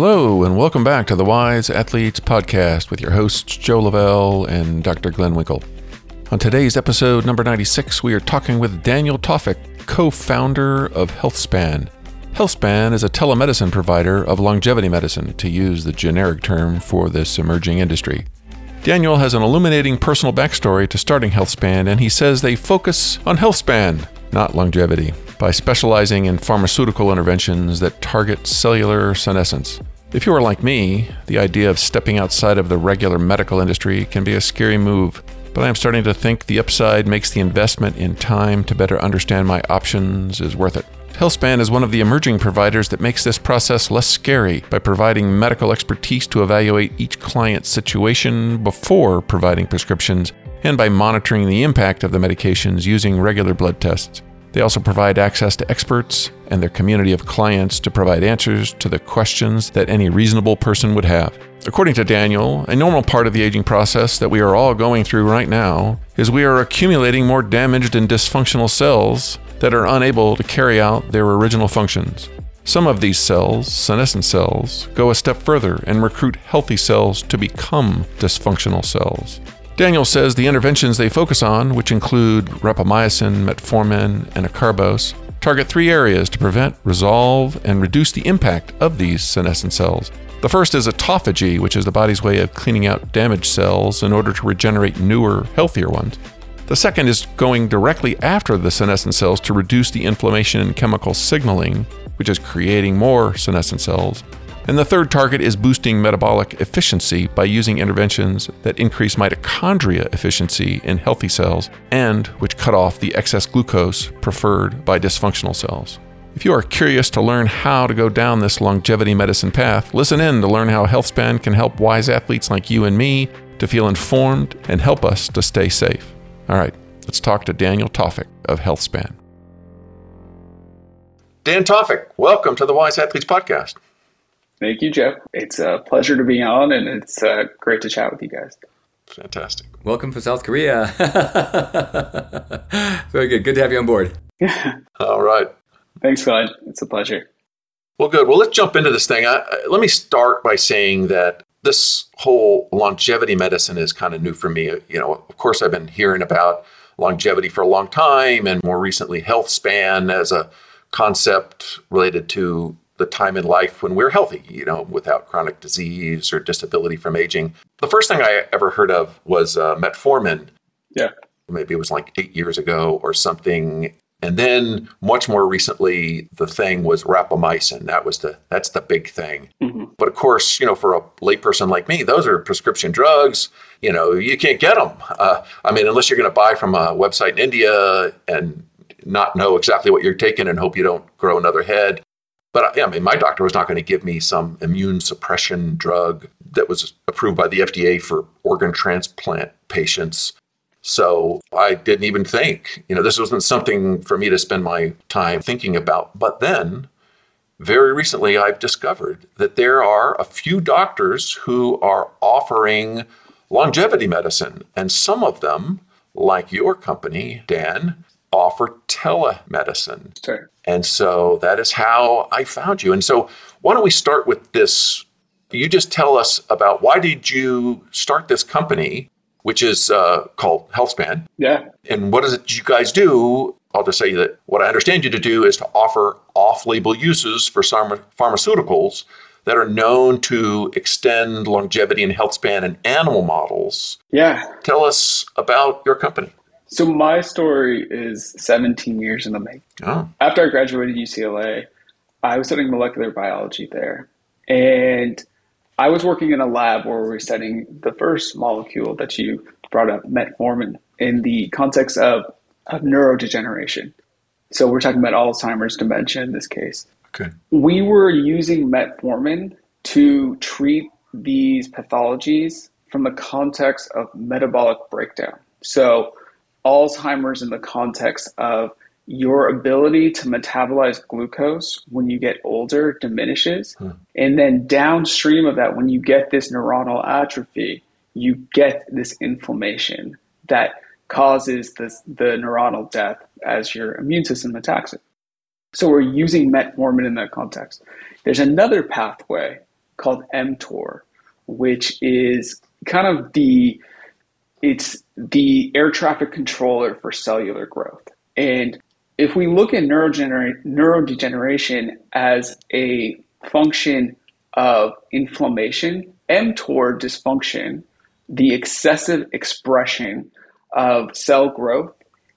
Hello, and welcome back to the Wise Athletes Podcast with your hosts, Joe Lavelle and Dr. Glenn Winkle. On today's episode number 96, we are talking with Daniel Tawfik, co founder of HealthSpan. HealthSpan is a telemedicine provider of longevity medicine, to use the generic term for this emerging industry. Daniel has an illuminating personal backstory to starting HealthSpan, and he says they focus on healthspan, not longevity by specializing in pharmaceutical interventions that target cellular senescence. If you are like me, the idea of stepping outside of the regular medical industry can be a scary move, but I am starting to think the upside makes the investment in time to better understand my options is worth it. HealthSpan is one of the emerging providers that makes this process less scary by providing medical expertise to evaluate each client's situation before providing prescriptions and by monitoring the impact of the medications using regular blood tests. They also provide access to experts and their community of clients to provide answers to the questions that any reasonable person would have. According to Daniel, a normal part of the aging process that we are all going through right now is we are accumulating more damaged and dysfunctional cells that are unable to carry out their original functions. Some of these cells, senescent cells, go a step further and recruit healthy cells to become dysfunctional cells. Daniel says the interventions they focus on, which include rapamycin, metformin, and acarbose, target three areas to prevent, resolve, and reduce the impact of these senescent cells. The first is autophagy, which is the body's way of cleaning out damaged cells in order to regenerate newer, healthier ones. The second is going directly after the senescent cells to reduce the inflammation and chemical signaling, which is creating more senescent cells. And the third target is boosting metabolic efficiency by using interventions that increase mitochondria efficiency in healthy cells and which cut off the excess glucose preferred by dysfunctional cells. If you are curious to learn how to go down this longevity medicine path, listen in to learn how HealthSpan can help wise athletes like you and me to feel informed and help us to stay safe. All right, let's talk to Daniel Tawfik of HealthSpan. Dan Tawfik, welcome to the Wise Athletes Podcast. Thank you, Jeff. It's a pleasure to be on, and it's uh, great to chat with you guys. Fantastic. Welcome from South Korea. Very good. Good to have you on board. All right. Thanks, Glenn. It's a pleasure. Well, good. Well, let's jump into this thing. I, let me start by saying that this whole longevity medicine is kind of new for me. You know, of course, I've been hearing about longevity for a long time, and more recently, health span as a concept related to the time in life when we're healthy, you know, without chronic disease or disability from aging. The first thing I ever heard of was uh, metformin. Yeah. Maybe it was like eight years ago or something. And then much more recently, the thing was rapamycin. That was the that's the big thing. Mm-hmm. But of course, you know, for a layperson like me, those are prescription drugs. You know, you can't get them. Uh, I mean, unless you're going to buy from a website in India and not know exactly what you're taking and hope you don't grow another head. But uh, yeah, I mean, my doctor was not going to give me some immune suppression drug that was approved by the FDA for organ transplant patients. So I didn't even think, you know, this wasn't something for me to spend my time thinking about. But then, very recently, I've discovered that there are a few doctors who are offering longevity medicine. And some of them, like your company, Dan, offer telemedicine. Sure. And so that is how I found you. And so why don't we start with this? You just tell us about why did you start this company, which is uh, called HealthSpan? Yeah. And what is it you guys do? I'll just say that what I understand you to do is to offer off-label uses for some pharmaceuticals that are known to extend longevity and health span in animal models. Yeah. Tell us about your company. So my story is 17 years in the making. Oh. After I graduated UCLA, I was studying molecular biology there, and I was working in a lab where we were studying the first molecule that you brought up, metformin, in the context of, of neurodegeneration. So we're talking about Alzheimer's, dementia in this case. Okay. We were using metformin to treat these pathologies from the context of metabolic breakdown. So Alzheimer's in the context of your ability to metabolize glucose when you get older diminishes. Hmm. And then downstream of that, when you get this neuronal atrophy, you get this inflammation that causes this, the neuronal death as your immune system attacks it. So we're using metformin in that context. There's another pathway called mTOR, which is kind of the it's the air traffic controller for cellular growth. And if we look at neurodegeneration as a function of inflammation, mTOR dysfunction, the excessive expression of cell growth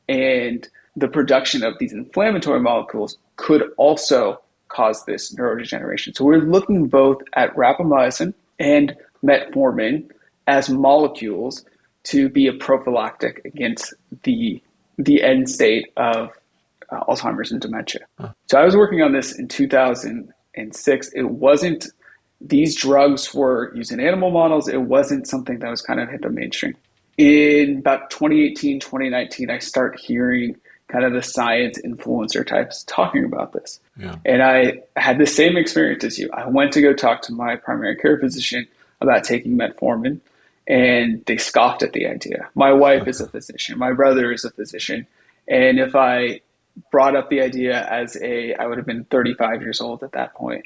and the production of these inflammatory molecules could also cause this neurodegeneration. So we're looking both at rapamycin and metformin as molecules to be a prophylactic against the the end state of uh, Alzheimer's and dementia. Huh. So I was working on this in 2006. It wasn't these drugs were used in animal models. It wasn't something that was kind of hit the mainstream. In about 2018, 2019, I start hearing kind of the science influencer types talking about this. Yeah. And I had the same experience as you. I went to go talk to my primary care physician about taking metformin, and they scoffed at the idea. My wife is a physician, my brother is a physician. And if I brought up the idea as a, I would have been 35 years old at that point,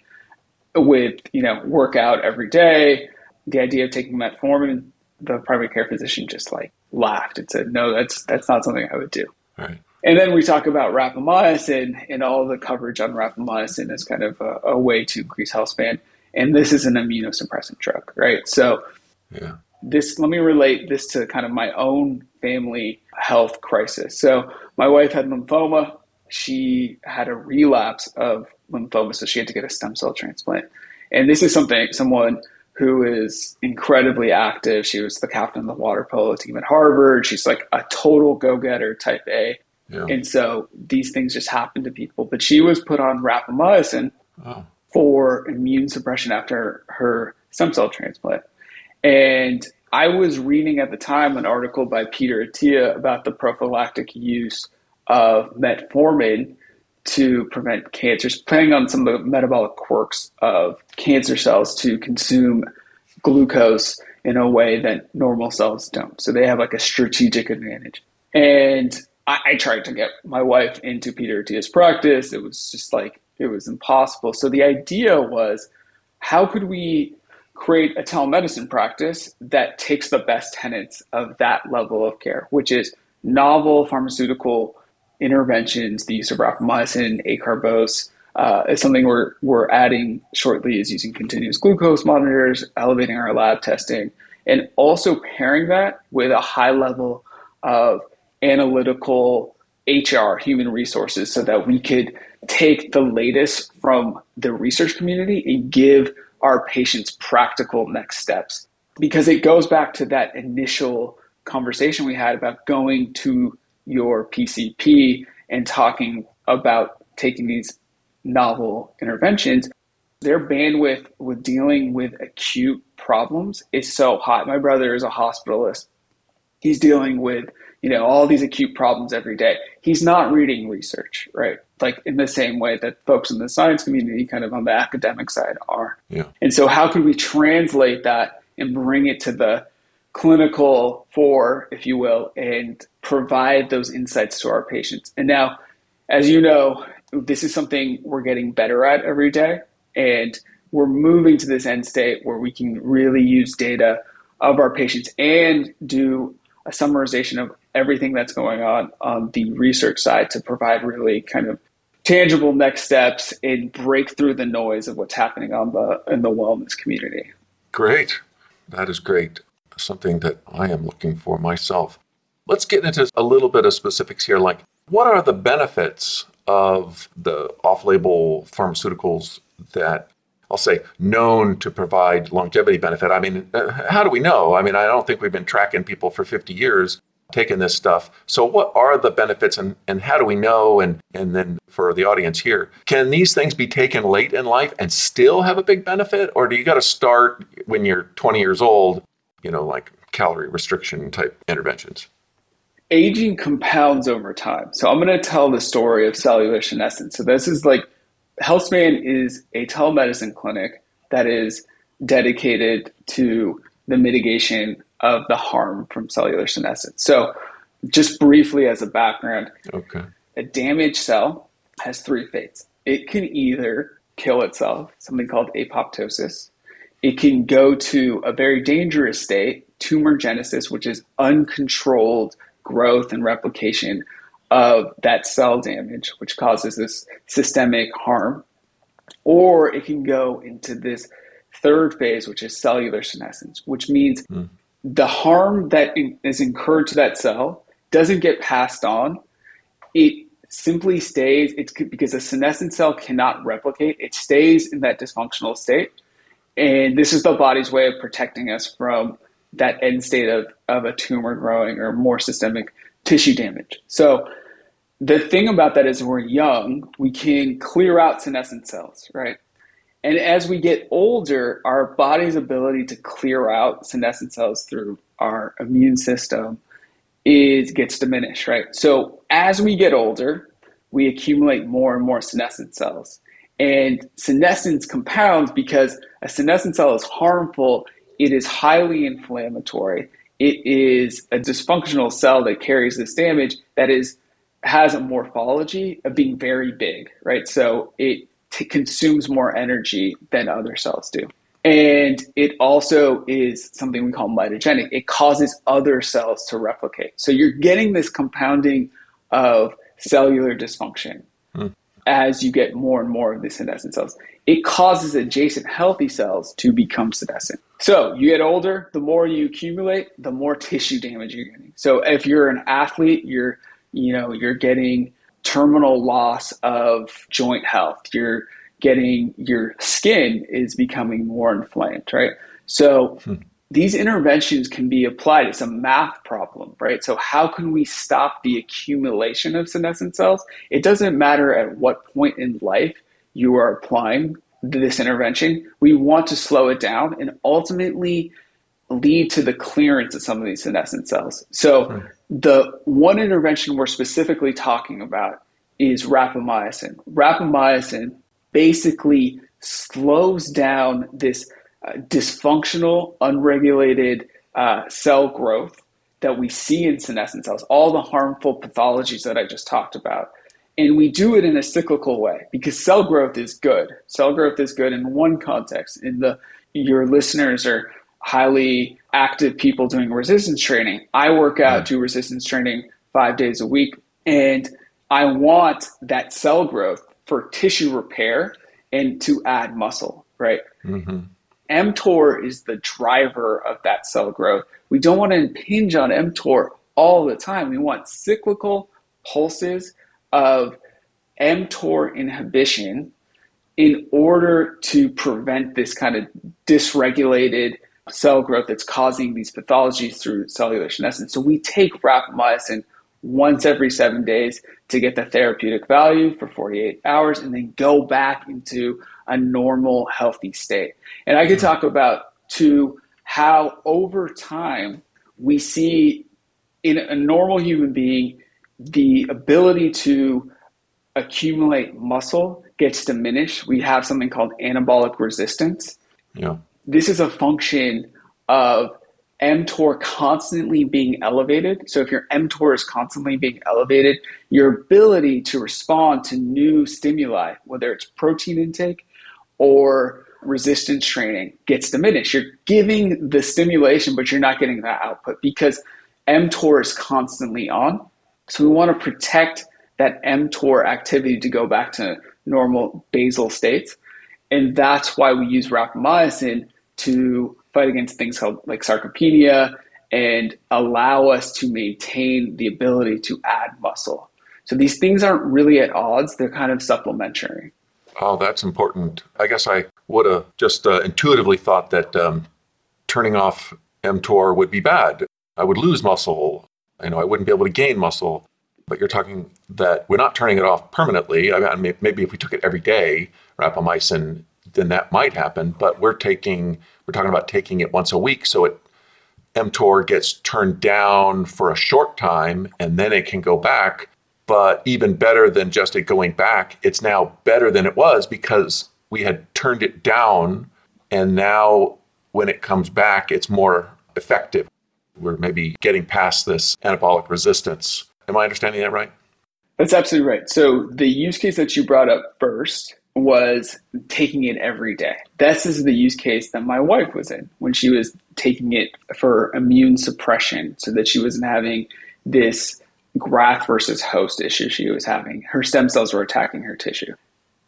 with, you know, workout every day, the idea of taking metformin, the primary care physician just like laughed and said, no, that's, that's not something I would do. Right. And then we talk about rapamycin and all the coverage on rapamycin as kind of a, a way to increase health span. And this is an immunosuppressant drug, right? So yeah. This let me relate this to kind of my own family health crisis. So my wife had lymphoma. She had a relapse of lymphoma, so she had to get a stem cell transplant. And this is something someone who is incredibly active. She was the captain of the water polo team at Harvard. She's like a total go getter type A. Yeah. And so these things just happen to people. But she was put on rapamycin oh. for immune suppression after her stem cell transplant. And I was reading at the time an article by Peter Attia about the prophylactic use of metformin to prevent cancers, playing on some of the metabolic quirks of cancer cells to consume glucose in a way that normal cells don't. So they have like a strategic advantage. And I, I tried to get my wife into Peter Attia's practice. It was just like, it was impossible. So the idea was how could we create a telemedicine practice that takes the best tenets of that level of care, which is novel pharmaceutical interventions, the use of rapamycin, acarbose, uh, is something we're, we're adding shortly is using continuous glucose monitors, elevating our lab testing, and also pairing that with a high level of analytical HR, human resources, so that we could take the latest from the research community and give our patients practical next steps. Because it goes back to that initial conversation we had about going to your PCP and talking about taking these novel interventions. Their bandwidth with dealing with acute problems is so hot. My brother is a hospitalist. He's dealing with you know, all these acute problems every day. He's not reading research, right? Like in the same way that folks in the science community, kind of on the academic side, are. Yeah. And so, how could we translate that and bring it to the clinical fore, if you will, and provide those insights to our patients? And now, as you know, this is something we're getting better at every day. And we're moving to this end state where we can really use data of our patients and do a summarization of everything that's going on on the research side to provide really kind of tangible next steps and break through the noise of what's happening on the in the wellness community. Great. That is great. Something that I am looking for myself. Let's get into a little bit of specifics here like what are the benefits of the off-label pharmaceuticals that I'll say known to provide longevity benefit. I mean, uh, how do we know? I mean, I don't think we've been tracking people for 50 years taking this stuff. So what are the benefits and, and how do we know? And, and then for the audience here, can these things be taken late in life and still have a big benefit? Or do you got to start when you're 20 years old, you know, like calorie restriction type interventions? Aging compounds over time. So I'm going to tell the story of cellular senescence. So this is like HealthSpan is a telemedicine clinic that is dedicated to the mitigation of the harm from cellular senescence. So, just briefly as a background, okay. a damaged cell has three fates. It can either kill itself, something called apoptosis. it can go to a very dangerous state, tumor genesis, which is uncontrolled growth and replication of that cell damage, which causes this systemic harm. Or it can go into this third phase, which is cellular senescence, which means mm. The harm that is incurred to that cell doesn't get passed on. It simply stays, it's because a senescent cell cannot replicate, it stays in that dysfunctional state. And this is the body's way of protecting us from that end state of, of a tumor growing or more systemic tissue damage. So the thing about that is we're young, we can clear out senescent cells, right? And as we get older, our body's ability to clear out senescent cells through our immune system is gets diminished, right? So as we get older, we accumulate more and more senescent cells. And senescence compounds because a senescent cell is harmful, it is highly inflammatory. It is a dysfunctional cell that carries this damage that is has a morphology of being very big, right? So it t- consumes more energy than other cells do. And it also is something we call mitogenic. It causes other cells to replicate. So you're getting this compounding of cellular dysfunction hmm. as you get more and more of the senescent cells. It causes adjacent healthy cells to become senescent. So you get older, the more you accumulate, the more tissue damage you're getting. So if you're an athlete, you're you know you're getting terminal loss of joint health. You're getting your skin is becoming more inflamed, right? So hmm. these interventions can be applied. It's a math problem, right? So how can we stop the accumulation of senescent cells? It doesn't matter at what point in life you are applying this intervention. We want to slow it down and ultimately lead to the clearance of some of these senescent cells. So hmm. The one intervention we're specifically talking about is rapamycin. Rapamycin basically slows down this uh, dysfunctional, unregulated uh, cell growth that we see in senescent cells, all the harmful pathologies that I just talked about. And we do it in a cyclical way because cell growth is good. Cell growth is good in one context. In the your listeners are highly active people doing resistance training. I work out, do resistance training five days a week, and I want that cell growth for tissue repair and to add muscle, right? Mm-hmm. mTOR is the driver of that cell growth. We don't want to impinge on mTOR all the time. We want cyclical pulses of mTOR inhibition in order to prevent this kind of dysregulated cell growth that's causing these pathologies through cellular senescence. So we take rapamycin once every seven days to get the therapeutic value for 48 hours and then go back into a normal, healthy state. And I could talk about to how over time we see in a normal human being the ability to accumulate muscle gets diminished. We have something called anabolic resistance. Yeah. This is a function of mTOR constantly being elevated. So if your mTOR is constantly being elevated, your ability to respond to new stimuli, whether it's protein intake or resistance training, gets diminished. You're giving the stimulation, but you're not getting that output because mTOR is constantly on. So we want to protect that mTOR activity to go back to normal basal states. And that's why we use rapamycin to fight against things called like sarcopenia and allow us to maintain the ability to add muscle. So these things aren't really at odds, they're kind of supplementary. Oh, that's important. I guess I would have just uh, intuitively thought that um, turning off mTOR would be bad. I would lose muscle. You know, I wouldn't be able to gain muscle. But you're talking that we're not turning it off permanently. I mean, maybe if we took it every day, rapamycin, then that might happen. But we're taking we're talking about taking it once a week, so it mTOR gets turned down for a short time and then it can go back. But even better than just it going back, it's now better than it was because we had turned it down. And now when it comes back, it's more effective. We're maybe getting past this anabolic resistance. Am I understanding that right? That's absolutely right. So the use case that you brought up first was taking it every day. This is the use case that my wife was in when she was taking it for immune suppression so that she wasn't having this graft versus host issue she was having. Her stem cells were attacking her tissue.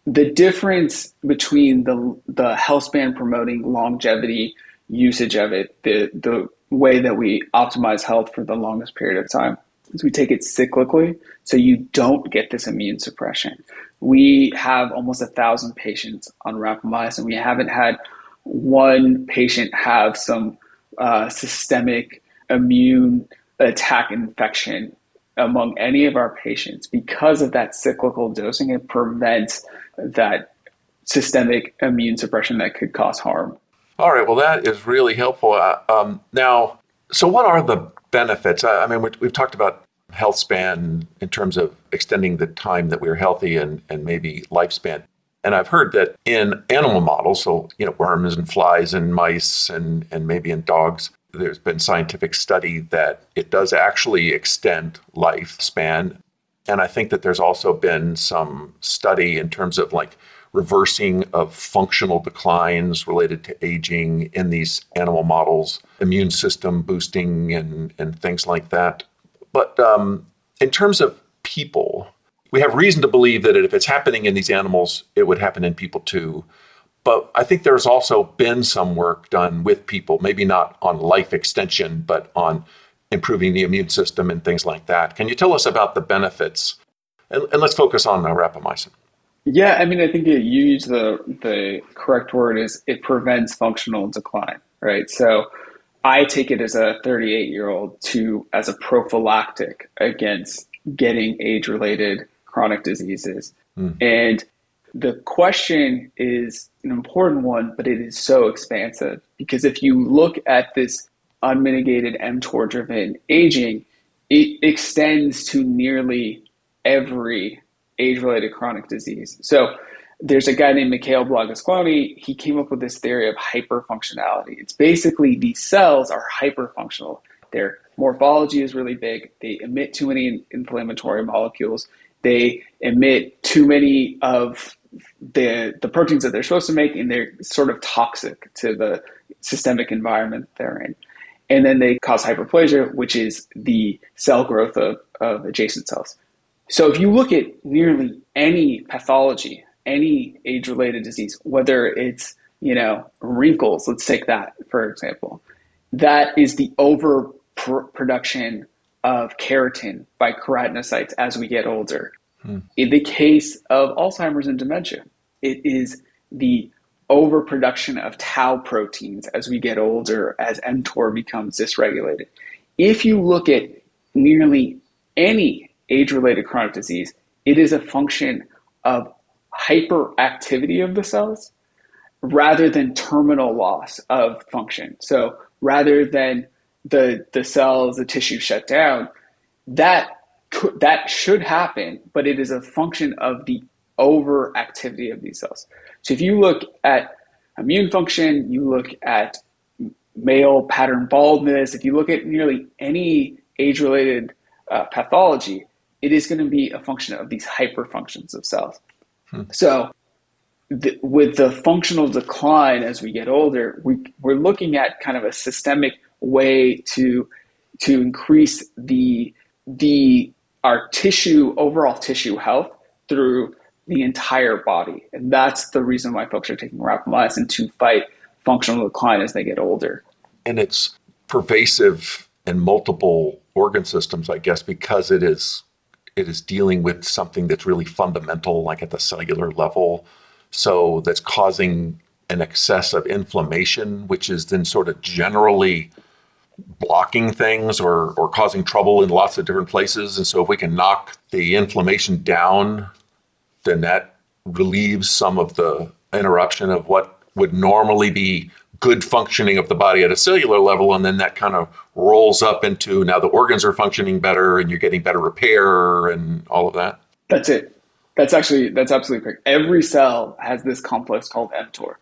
The difference between the the healthspan promoting longevity usage of it, the the way that we optimize health for the longest period of time is we take it cyclically so you don't get this immune suppression. We have almost a thousand patients on rapamycin. We haven't had one patient have some uh, systemic immune attack infection among any of our patients because of that cyclical dosing. It prevents that systemic immune suppression that could cause harm. All right. Well, that is really helpful. Uh, um, now, so what are the benefits? I, I mean, we, we've talked about health span in terms of extending the time that we're healthy and, and maybe lifespan. And I've heard that in animal models, so you know, worms and flies and mice and, and maybe in dogs, there's been scientific study that it does actually extend lifespan. And I think that there's also been some study in terms of like reversing of functional declines related to aging in these animal models, immune system boosting, and, and things like that. But um, in terms of people, we have reason to believe that if it's happening in these animals, it would happen in people too. But I think there's also been some work done with people, maybe not on life extension, but on improving the immune system and things like that. Can you tell us about the benefits? And, and let's focus on uh, rapamycin. Yeah, I mean, I think you use the the correct word is it prevents functional decline, right? So I take it as a 38 year old to as a prophylactic against getting age related chronic diseases. Mm. And the question is an important one, but it is so expansive because if you look at this unmitigated mTOR driven aging, it extends to nearly every age related chronic disease. So there's a guy named Mikhail Blagosklonny. He came up with this theory of hyperfunctionality. It's basically these cells are hyperfunctional. Their morphology is really big. They emit too many inflammatory molecules. They emit too many of the the proteins that they're supposed to make, and they're sort of toxic to the systemic environment they're in. And then they cause hyperplasia, which is the cell growth of, of adjacent cells. So if you look at nearly any pathology, any age-related disease, whether it's you know wrinkles, let's take that for example, that is the overproduction of keratin by keratinocytes as we get older. Hmm. In the case of Alzheimer's and dementia, it is the overproduction of tau proteins as we get older, as mTOR becomes dysregulated. If you look at nearly any age related chronic disease, it is a function of hyperactivity of the cells rather than terminal loss of function. So rather than the, the cells, the tissue shut down, that that should happen, but it is a function of the overactivity of these cells. So if you look at immune function, you look at male pattern baldness, if you look at nearly any age related uh, pathology, it is going to be a function of these hyperfunctions of cells. Hmm. So, the, with the functional decline as we get older, we, we're looking at kind of a systemic way to to increase the the our tissue overall tissue health through the entire body, and that's the reason why folks are taking rapamycin to fight functional decline as they get older. And it's pervasive in multiple organ systems, I guess, because it is it is dealing with something that's really fundamental, like at the cellular level. So that's causing an excess of inflammation, which is then sort of generally blocking things or, or causing trouble in lots of different places. And so if we can knock the inflammation down, then that relieves some of the interruption of what would normally be good functioning of the body at a cellular level, and then that kind of rolls up into now the organs are functioning better and you're getting better repair and all of that. That's it. That's actually that's absolutely correct. Every cell has this complex called mTOR.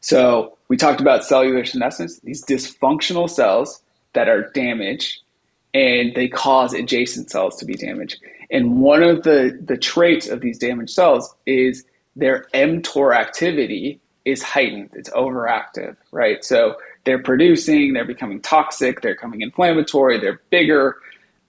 So we talked about cellular senescence, these dysfunctional cells that are damaged and they cause adjacent cells to be damaged. And one of the, the traits of these damaged cells is their mTOR activity is heightened, it's overactive, right? So they're producing, they're becoming toxic, they're becoming inflammatory, they're bigger.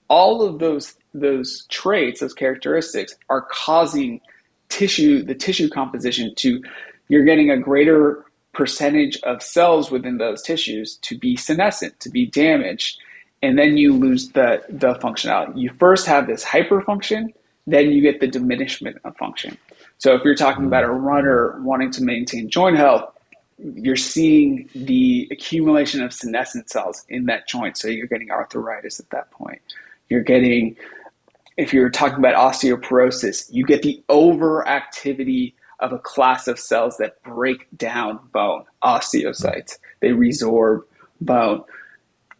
All of those those traits, those characteristics are causing tissue, the tissue composition to you're getting a greater percentage of cells within those tissues to be senescent, to be damaged, and then you lose the the functionality. You first have this hyperfunction, then you get the diminishment of function. So if you're talking about a runner wanting to maintain joint health, you're seeing the accumulation of senescent cells in that joint. So you're getting arthritis at that point. You're getting, if you're talking about osteoporosis, you get the overactivity of a class of cells that break down bone, osteocytes. They resorb bone.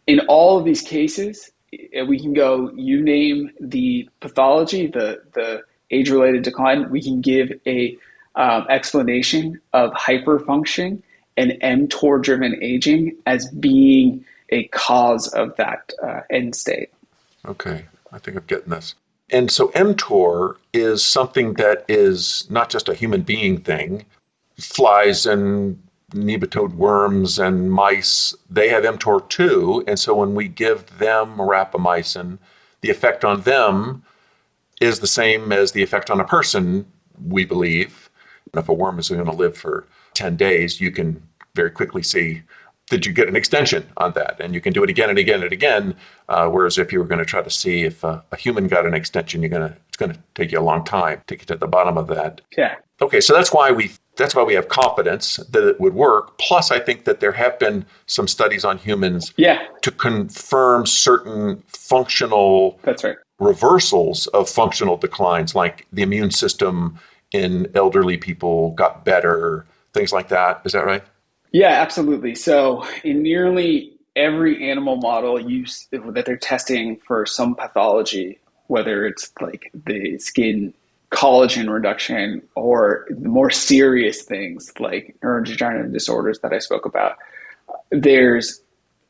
In all of these cases, eh, we can go, you name the pathology, the, the age related decline, we can give a um, explanation of hyperfunction and mTOR driven aging as being a cause of that uh, end state. Okay, I think I'm getting this. And so mTOR is something that is not just a human being thing. Flies and nematode worms and mice, they have mTOR too. And so when we give them rapamycin, the effect on them is the same as the effect on a person, we believe. And if a worm is going to live for 10 days, you can very quickly see did you get an extension on that? And you can do it again and again and again. Uh, whereas if you were going to try to see if uh, a human got an extension, you're going to it's going to take you a long time to get to the bottom of that. Yeah. Okay, so that's why we that's why we have confidence that it would work. Plus, I think that there have been some studies on humans yeah. to confirm certain functional that's right reversals of functional declines, like the immune system in elderly people got better, things like that. Is that right? Yeah, absolutely. So, in nearly every animal model use that they're testing for some pathology, whether it's like the skin collagen reduction or the more serious things like neurodegenerative disorders that I spoke about, there's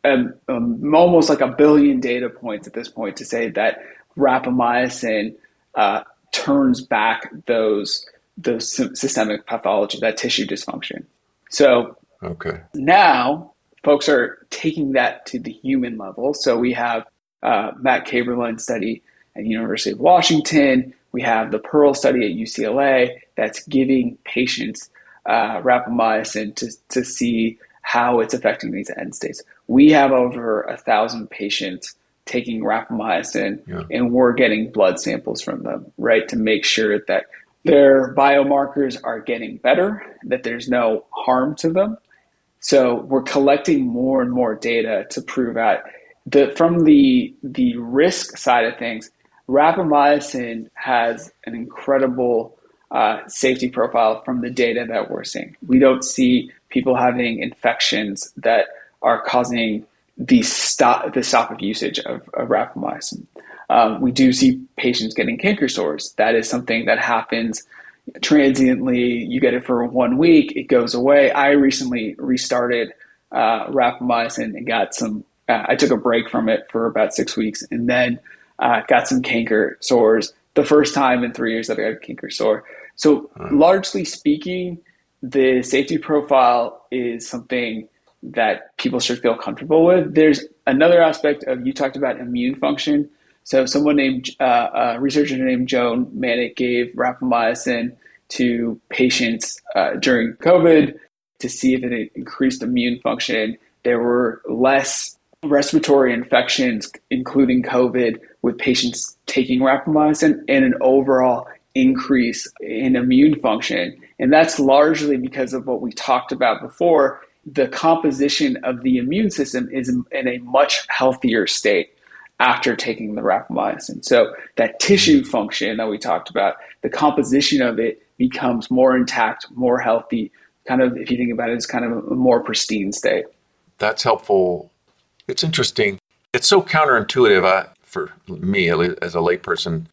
a, a, almost like a billion data points at this point to say that rapamycin uh, turns back those those systemic pathology, that tissue dysfunction. So okay. now folks are taking that to the human level. So we have uh, Matt Kaeberlein study at University of Washington. We have the Pearl study at UCLA that's giving patients uh, rapamycin to, to see how it's affecting these end states. We have over a thousand patients taking rapamycin yeah. and we're getting blood samples from them, right, to make sure that their biomarkers are getting better, that there's no harm to them. So we're collecting more and more data to prove out that from the the risk side of things, rapamycin has an incredible uh, safety profile from the data that we're seeing. We don't see people having infections that are causing the stop the stop of usage of, of rapamycin. Um, we do see patients getting canker sores. That is something that happens transiently. You get it for one week, it goes away. I recently restarted uh, rapamycin and got some. Uh, I took a break from it for about six weeks, and then uh, got some canker sores. The first time in three years that I got a canker sore. So, largely speaking, the safety profile is something that people should feel comfortable with. There's another aspect of you talked about immune function. So someone named uh, a researcher named Joan Mannick gave rapamycin to patients uh, during COVID to see if it increased immune function. There were less respiratory infections, including COVID, with patients taking rapamycin, and an overall increase in immune function. And that's largely because of what we talked about before the composition of the immune system is in a much healthier state after taking the rapamycin. So that tissue function that we talked about, the composition of it becomes more intact, more healthy. Kind of, if you think about it, it's kind of a more pristine state. That's helpful. It's interesting. It's so counterintuitive uh, for me as a layperson.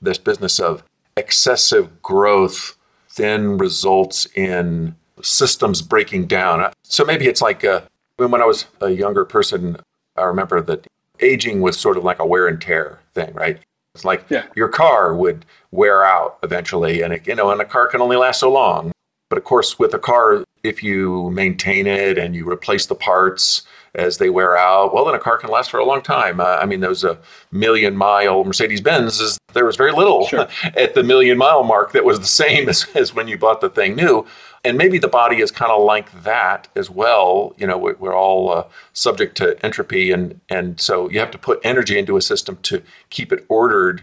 This business of excessive growth then results in systems breaking down. So maybe it's like uh, when I was a younger person, I remember that aging was sort of like a wear and tear thing, right? It's like Yeah. your car would wear out eventually, and it, you know, and a car can only last so long. But of course, with a car, if you maintain it and you replace the parts as they wear out, well, then a car can last for a long time. Uh, I mean, those a million mile Mercedes Benz. There was very little Sure. at the million mile mark that was the same as, as when you bought the thing new. And maybe the body is kind of like that as well. You know, we're, we're all uh, subject to entropy, and and so you have to put energy into a system to keep it ordered.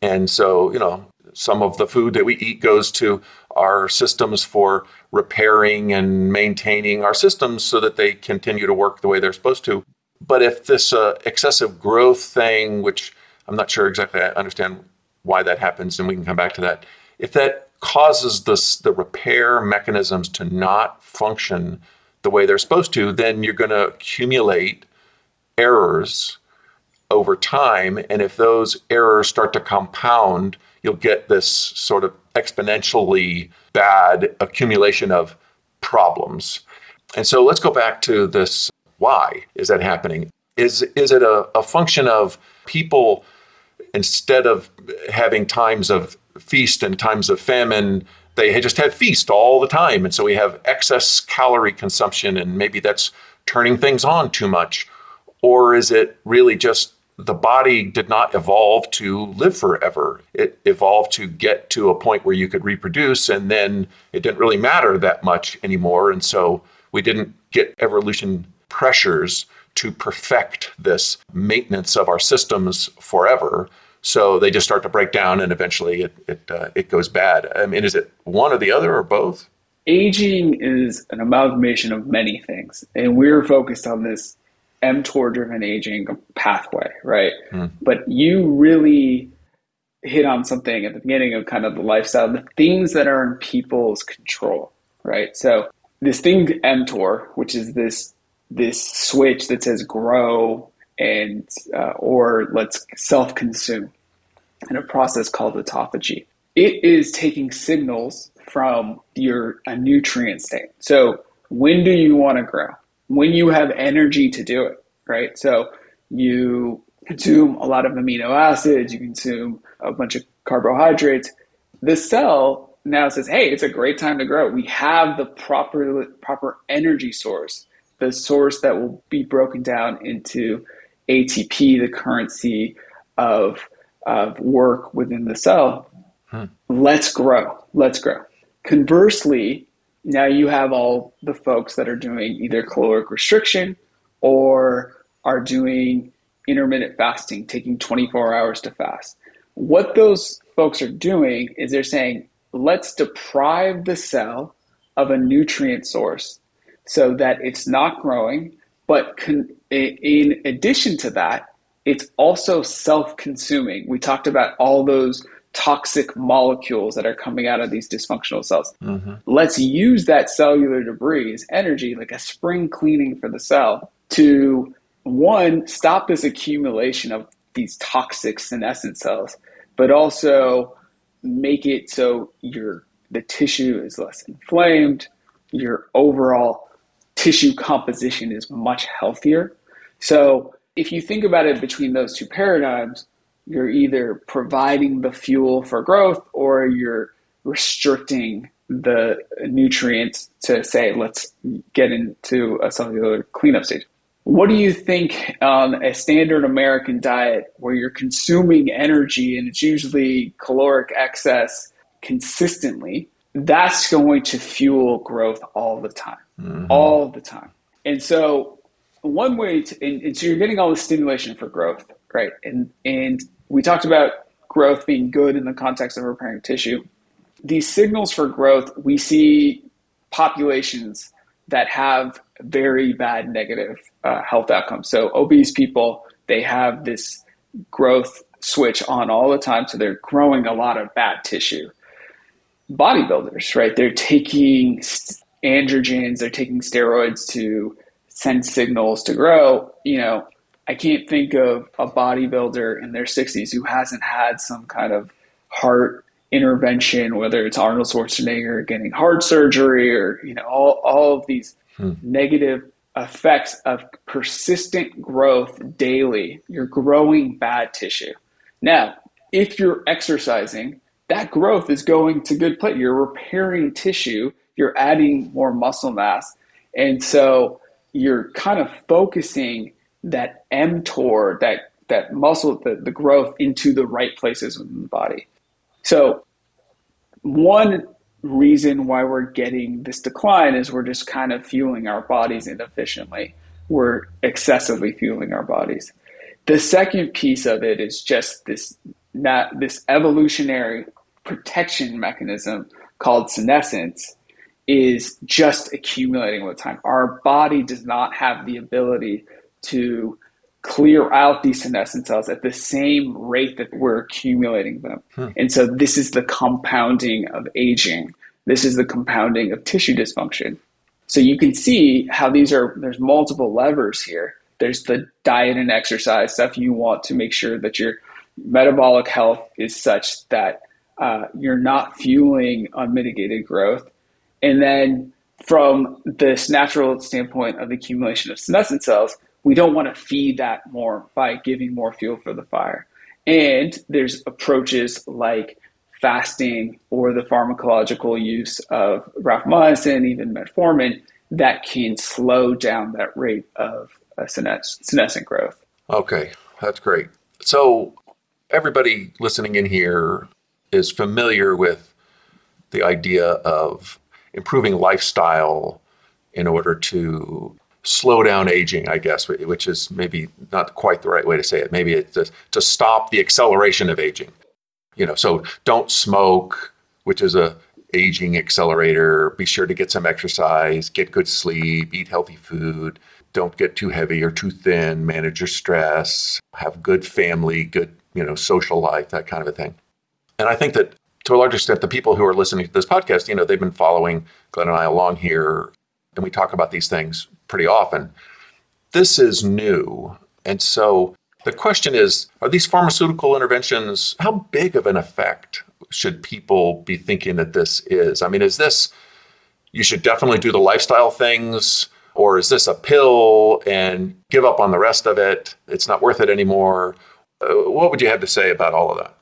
And so, you know, some of the food that we eat goes to our systems for repairing and maintaining our systems so that they continue to work the way they're supposed to. But if this uh, excessive growth thing, which I'm not sure exactly I understand why that happens, and we can come back to that, if that causes this, the repair mechanisms to not function the way they're supposed to, then you're going to accumulate errors over time. And if those errors start to compound, you'll get this sort of exponentially bad accumulation of problems. And so let's go back to this why is that happening? Is, is it a, a function of people, instead of having times of feast and times of famine, they just have feast all the time. And so we have excess calorie consumption, and maybe that's turning things on too much. Or is it really just the body did not evolve to live forever? It evolved to get to a point where you could reproduce, and then it didn't really matter that much anymore. And so we didn't get evolution pressures to perfect this maintenance of our systems forever. So they just start to break down, and eventually it it, uh, it goes bad. I mean, is it one or the other or both? Aging is an amalgamation of many things, and we're focused on this mTOR driven aging pathway, right? But you really hit on something at the beginning of kind of the lifestyle, the things that are in people's control, right? So this thing mTOR, which is this this switch that says grow and uh, or let's self consume in a process called autophagy. It is taking signals from your a nutrient state. So when do you want to grow? When you have energy to do it, right? So you consume a lot of amino acids, you consume a bunch of carbohydrates. The cell now says, "Hey, it's a great time to grow. We have the proper proper energy source, the source that will be broken down into ATP, the currency of of work within the cell. Hmm. Let's grow. Let's grow. Conversely, now you have all the folks that are doing either caloric restriction or are doing intermittent fasting, taking 24 hours to fast. What those folks are doing is they're saying, let's deprive the cell of a nutrient source so that it's not growing. But con- in addition to that, it's also self consuming. We talked about all those toxic molecules that are coming out of these dysfunctional cells. Mm-hmm. Let's use that cellular debris as energy, like a spring cleaning for the cell, to one, stop this accumulation of these toxic senescent cells, but also make it so your the tissue is less inflamed, your overall tissue composition is much healthier. So if you think about it between those two paradigms, you're either providing the fuel for growth or you're restricting the nutrients to say, let's get into a cellular cleanup stage. What do you think on a standard American diet where you're consuming energy and it's usually caloric excess consistently? That's going to fuel growth all the time, mm-hmm. all the time. And so, one way to, and, and so you're getting all the stimulation for growth, right? And and we talked about growth being good in the context of repairing tissue. These signals for growth, we see populations that have very bad negative uh, health outcomes. So obese people, they have this growth switch on all the time, so they're growing a lot of bad tissue. Bodybuilders, right? They're taking androgens, they're taking steroids to send signals to grow. You know, I can't think of a bodybuilder in their 60s who hasn't had some kind of heart intervention, whether it's Arnold Schwarzenegger getting heart surgery or, you know, all, all of these hmm. negative effects of persistent growth daily. You're growing bad tissue. Now, if you're exercising, that growth is going to good place. You're repairing tissue, you're adding more muscle mass. And so you're kind of focusing that mTOR, that that muscle, the, the growth into the right places within the body. So one reason why we're getting this decline is we're just kind of fueling our bodies inefficiently. We're excessively fueling our bodies. The second piece of it is just this not this evolutionary protection mechanism called senescence is just accumulating with time. Our body does not have the ability to clear out these senescent cells at the same rate that we're accumulating them. Hmm. And so this is the compounding of aging. This is the compounding of tissue dysfunction. So you can see how these are there's multiple levers here. There's the diet and exercise stuff you want to make sure that your metabolic health is such that uh, you're not fueling unmitigated growth. And then from this natural standpoint of the accumulation of senescent cells, we don't want to feed that more by giving more fuel for the fire. And there's approaches like fasting or the pharmacological use of rapamycin, even metformin, that can slow down that rate of uh, senescent growth. Okay, that's great. So, everybody listening in here is familiar with the idea of improving lifestyle in order to slow down aging, I guess, which is maybe not quite the right way to say it. Maybe it's to, to stop the acceleration of aging. You know, so don't smoke, which is a aging accelerator. Be sure to get some exercise, get good sleep, eat healthy food. Don't get too heavy or too thin. Manage your stress. Have good family, good you know social life, that kind of a thing. And I think that to a large extent, the people who are listening to this podcast, you know, they've been following Glenn and I along here, and we talk about these things pretty often. This is new. And so the question is are these pharmaceutical interventions, how big of an effect should people be thinking that this is? I mean, is this, you should definitely do the lifestyle things, or is this a pill and give up on the rest of it? It's not worth it anymore. Uh, what would you have to say about all of that?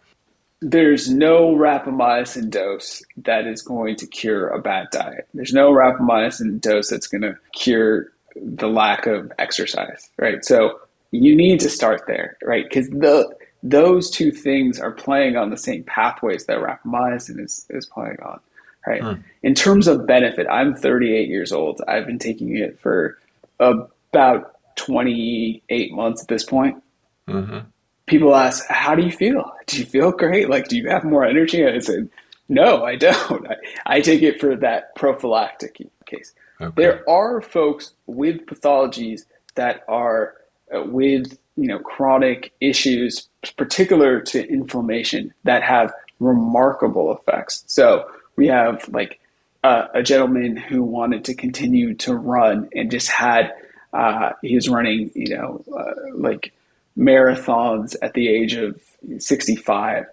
there's no rapamycin dose that is going to cure a bad diet. There's no rapamycin dose that's going to cure the lack of exercise, right? So you need to start there, right? Because the those two things are playing on the same pathways that rapamycin is, is playing on, right? Hmm. In terms of benefit, I'm 38 years old. I've been taking it for about 28 months at this point. Mm-hmm people ask, "How do you feel? Do you feel great? Like, do you have more energy?" I said, "No, I don't. I, I take it for that prophylactic case." Okay. There are folks with pathologies that are uh, with you know chronic issues, particular to inflammation, that have remarkable effects. So we have like uh, a gentleman who wanted to continue to run and just had uh, he was running, you know, uh, like marathons at the age of 65.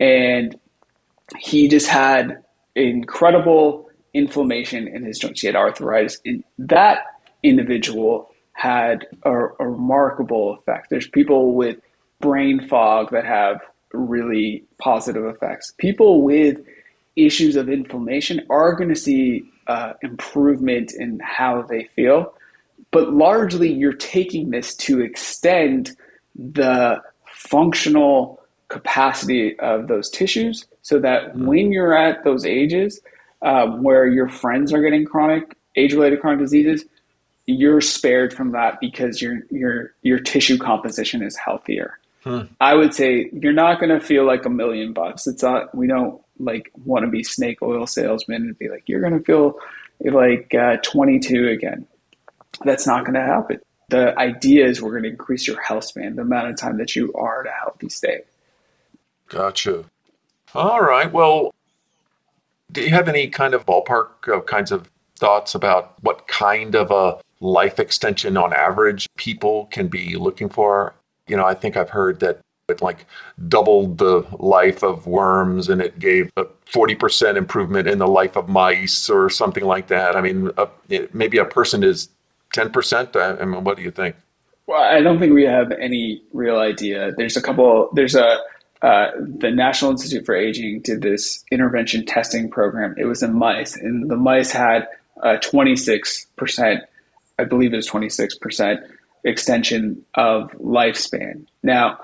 And he just had incredible inflammation in his joints. He had arthritis. And that individual had a, a remarkable effect. There's people with brain fog that have really positive effects. People with issues of inflammation are going to see uh, improvement in how they feel. But largely, you're taking this to extend the functional capacity of those tissues so that mm-hmm. when you're at those ages um, where your friends are getting chronic age-related chronic diseases you're spared from that because your your your tissue composition is healthier hmm. i would say you're not going to feel like a million bucks it's not we don't like want to be snake oil salesmen and be like you're going to feel like uh, 22 again that's not going to happen the idea is we're going to increase your health span, the amount of time that you are at a healthy state. Gotcha. All right. Well, do you have any kind of ballpark of kinds of thoughts about what kind of a life extension on average people can be looking for? You know, I think I've heard that it like doubled the life of worms and it gave a 40% improvement in the life of mice or something like that. I mean, a, maybe a person is 10%? I mean, what do you think? Well, I don't think we have any real idea. There's a couple, there's a uh, the National Institute for Aging did this intervention testing program. It was in mice, and the mice had a 26%, I believe it was 26% extension of lifespan. Now,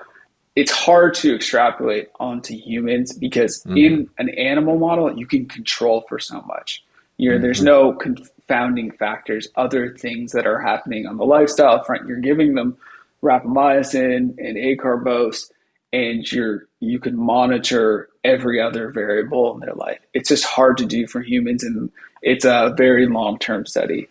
it's hard to extrapolate onto humans because mm-hmm. in an animal model, you can control for so much. You know, mm-hmm. there's no confounding factors, other things that are happening on the lifestyle front. You're giving them rapamycin and acarbose, and you're you can monitor every other variable in their life. It's just hard to do for humans, and it's a very long term study.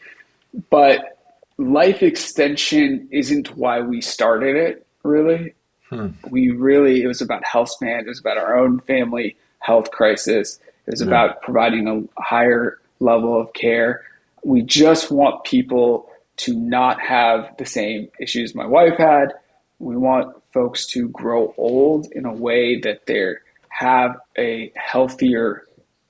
But life extension isn't why we started it, really. Hmm. We really, it was about health span, it was about our own family health crisis, it was about providing a higher level of care. We just want people to not have the same issues my wife had. We want folks to grow old in a way that they have a healthier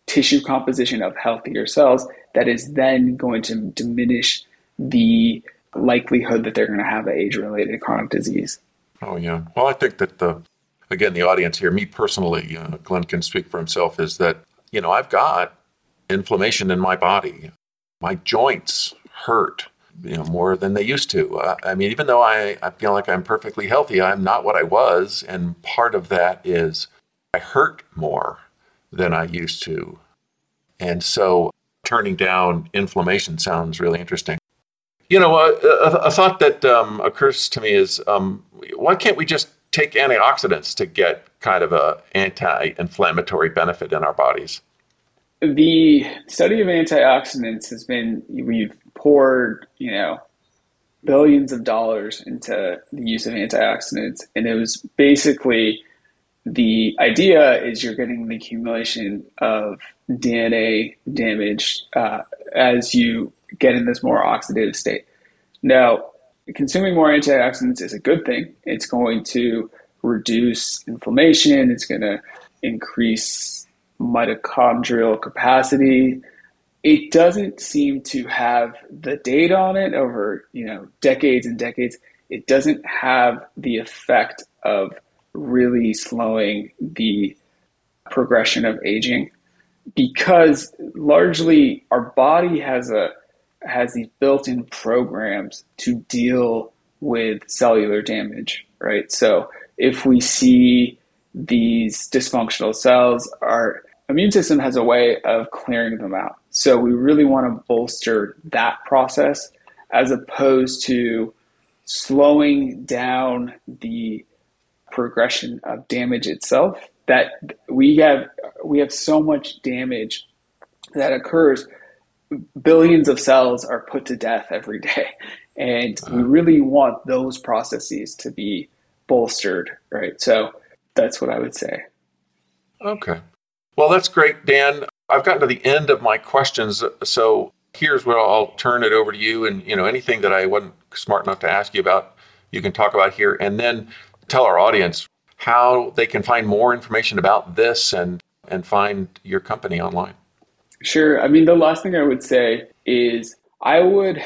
tissue composition of healthier cells that is then going to diminish the likelihood that they're going to have an age related chronic disease. Oh, yeah. Well, I think that the, again, the audience here, me personally, uh, Glenn can speak for himself, is that, you know, I've got inflammation in my body. My joints hurt, you know, more than they used to. Uh, I mean, even though I, I feel like I'm perfectly healthy, I'm not what I was. And part of that is I hurt more than I used to. And so turning down inflammation sounds really interesting. You know, a, a, a thought that um, occurs to me is um, why can't we just take antioxidants to get kind of a anti-inflammatory benefit in our bodies? The study of antioxidants has been we've poured you know billions of dollars into the use of antioxidants, and it was basically the idea is you're getting the accumulation of DNA damage uh, as you get in this more oxidative state. Now, consuming more antioxidants is a good thing. It's going to reduce inflammation, it's going to increase mitochondrial capacity. It doesn't seem to have the data on it over, you know, decades and decades. It doesn't have the effect of really slowing the progression of aging because largely our body has a has these built-in programs to deal with cellular damage, right? So if we see these dysfunctional cells, our immune system has a way of clearing them out. So we really want to bolster that process as opposed to slowing down the progression of damage itself that we have we have so much damage that occurs billions of cells are put to death every day. And we uh-huh. really want those processes to be bolstered, right? So that's what I would say. Okay. Well, that's great, Dan. I've gotten to the end of my questions. So here's where I'll turn it over to you. And, you know, anything that I wasn't smart enough to ask you about, you can talk about here. And then tell our audience how they can find more information about this and, and find your company online. Sure. I mean, the last thing I would say is I would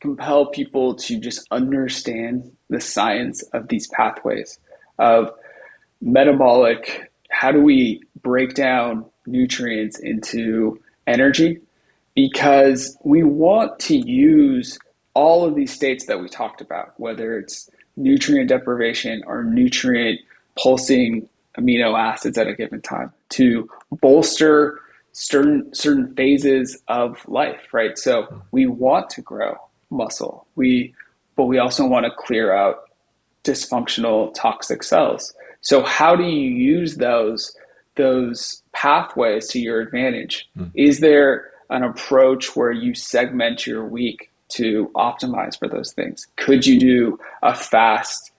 compel people to just understand the science of these pathways of metabolic. How do we break down nutrients into energy? Because we want to use all of these states that we talked about, whether it's nutrient deprivation or nutrient pulsing amino acids at a given time, to bolster certain certain phases of life, right? So we want to grow muscle. We but we also want to clear out dysfunctional toxic cells. So how do you use those those pathways to your advantage? Mm. Is there an approach where you segment your week to optimize for those things? Could you do a fast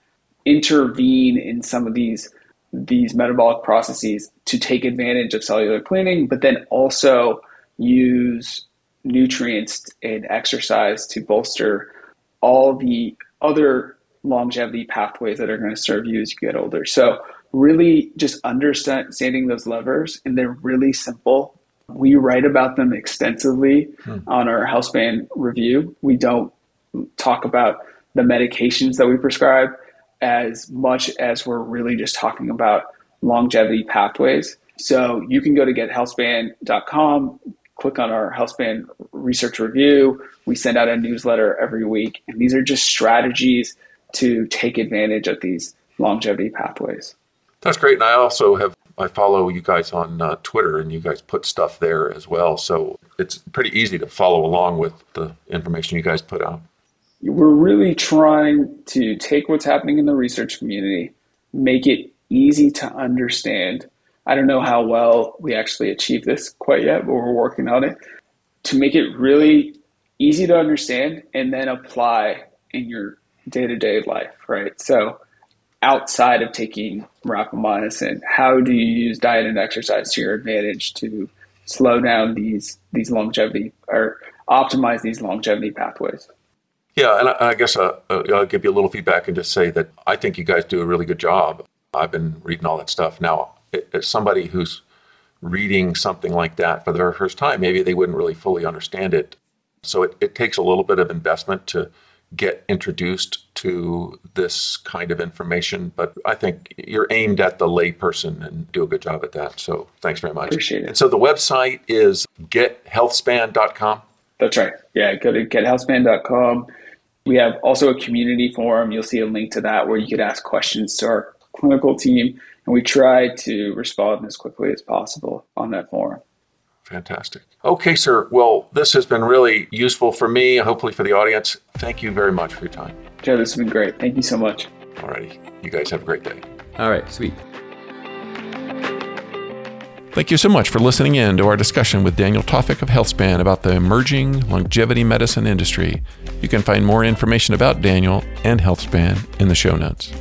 intervene in some of these these metabolic processes to take advantage of cellular cleaning, but then also use nutrients and exercise to bolster all the other longevity pathways that are going to serve you as you get older. So, really just understanding those levers, and they're really simple. We write about them extensively hmm. on our healthspan review. We don't talk about the medications that we prescribe as much as we're really just talking about longevity pathways. So you can go to gethealthspan.com, click on our healthspan research review. We send out a newsletter every week, and these are just strategies to take advantage of these longevity pathways. That's great. And I also have I follow you guys on uh, Twitter, and you guys put stuff there as well. So it's pretty easy to follow along with the information you guys put out. We're really trying to take what's happening in the research community, make it easy to understand. I don't know how well we actually achieve this quite yet, but we're working on it to make it really easy to understand and then apply in your day to day life, right? So outside of taking rapamycin, how do you use diet and exercise to your advantage to slow down these these longevity or optimize these longevity pathways? Yeah, and I, I guess uh, uh, I'll give you a little feedback and just say that I think you guys do a really good job. I've been reading all that stuff. Now, as somebody who's reading something like that for the very first time, maybe they wouldn't really fully understand it. So it, it takes a little bit of investment to get introduced to this kind of information. But I think you're aimed at the layperson and do a good job at that. So thanks very much. Appreciate it. And so the website is gethealthspan.com. That's right. Yeah, go to gethealthspan.com. We have also a community forum. You'll see a link to that where you could ask questions to our clinical team. And we try to respond as quickly as possible on that forum. Fantastic. Okay, sir. Well, this has been really useful for me, hopefully for the audience. Thank you very much for your time. Joe, this has been great. Thank you so much. Alrighty. You guys have a great day. All right, sweet. Thank you so much for listening in to our discussion with Daniel Tawfik of HealthSpan about the emerging longevity medicine industry. You can find more information about Daniel and HealthSpan in the show notes.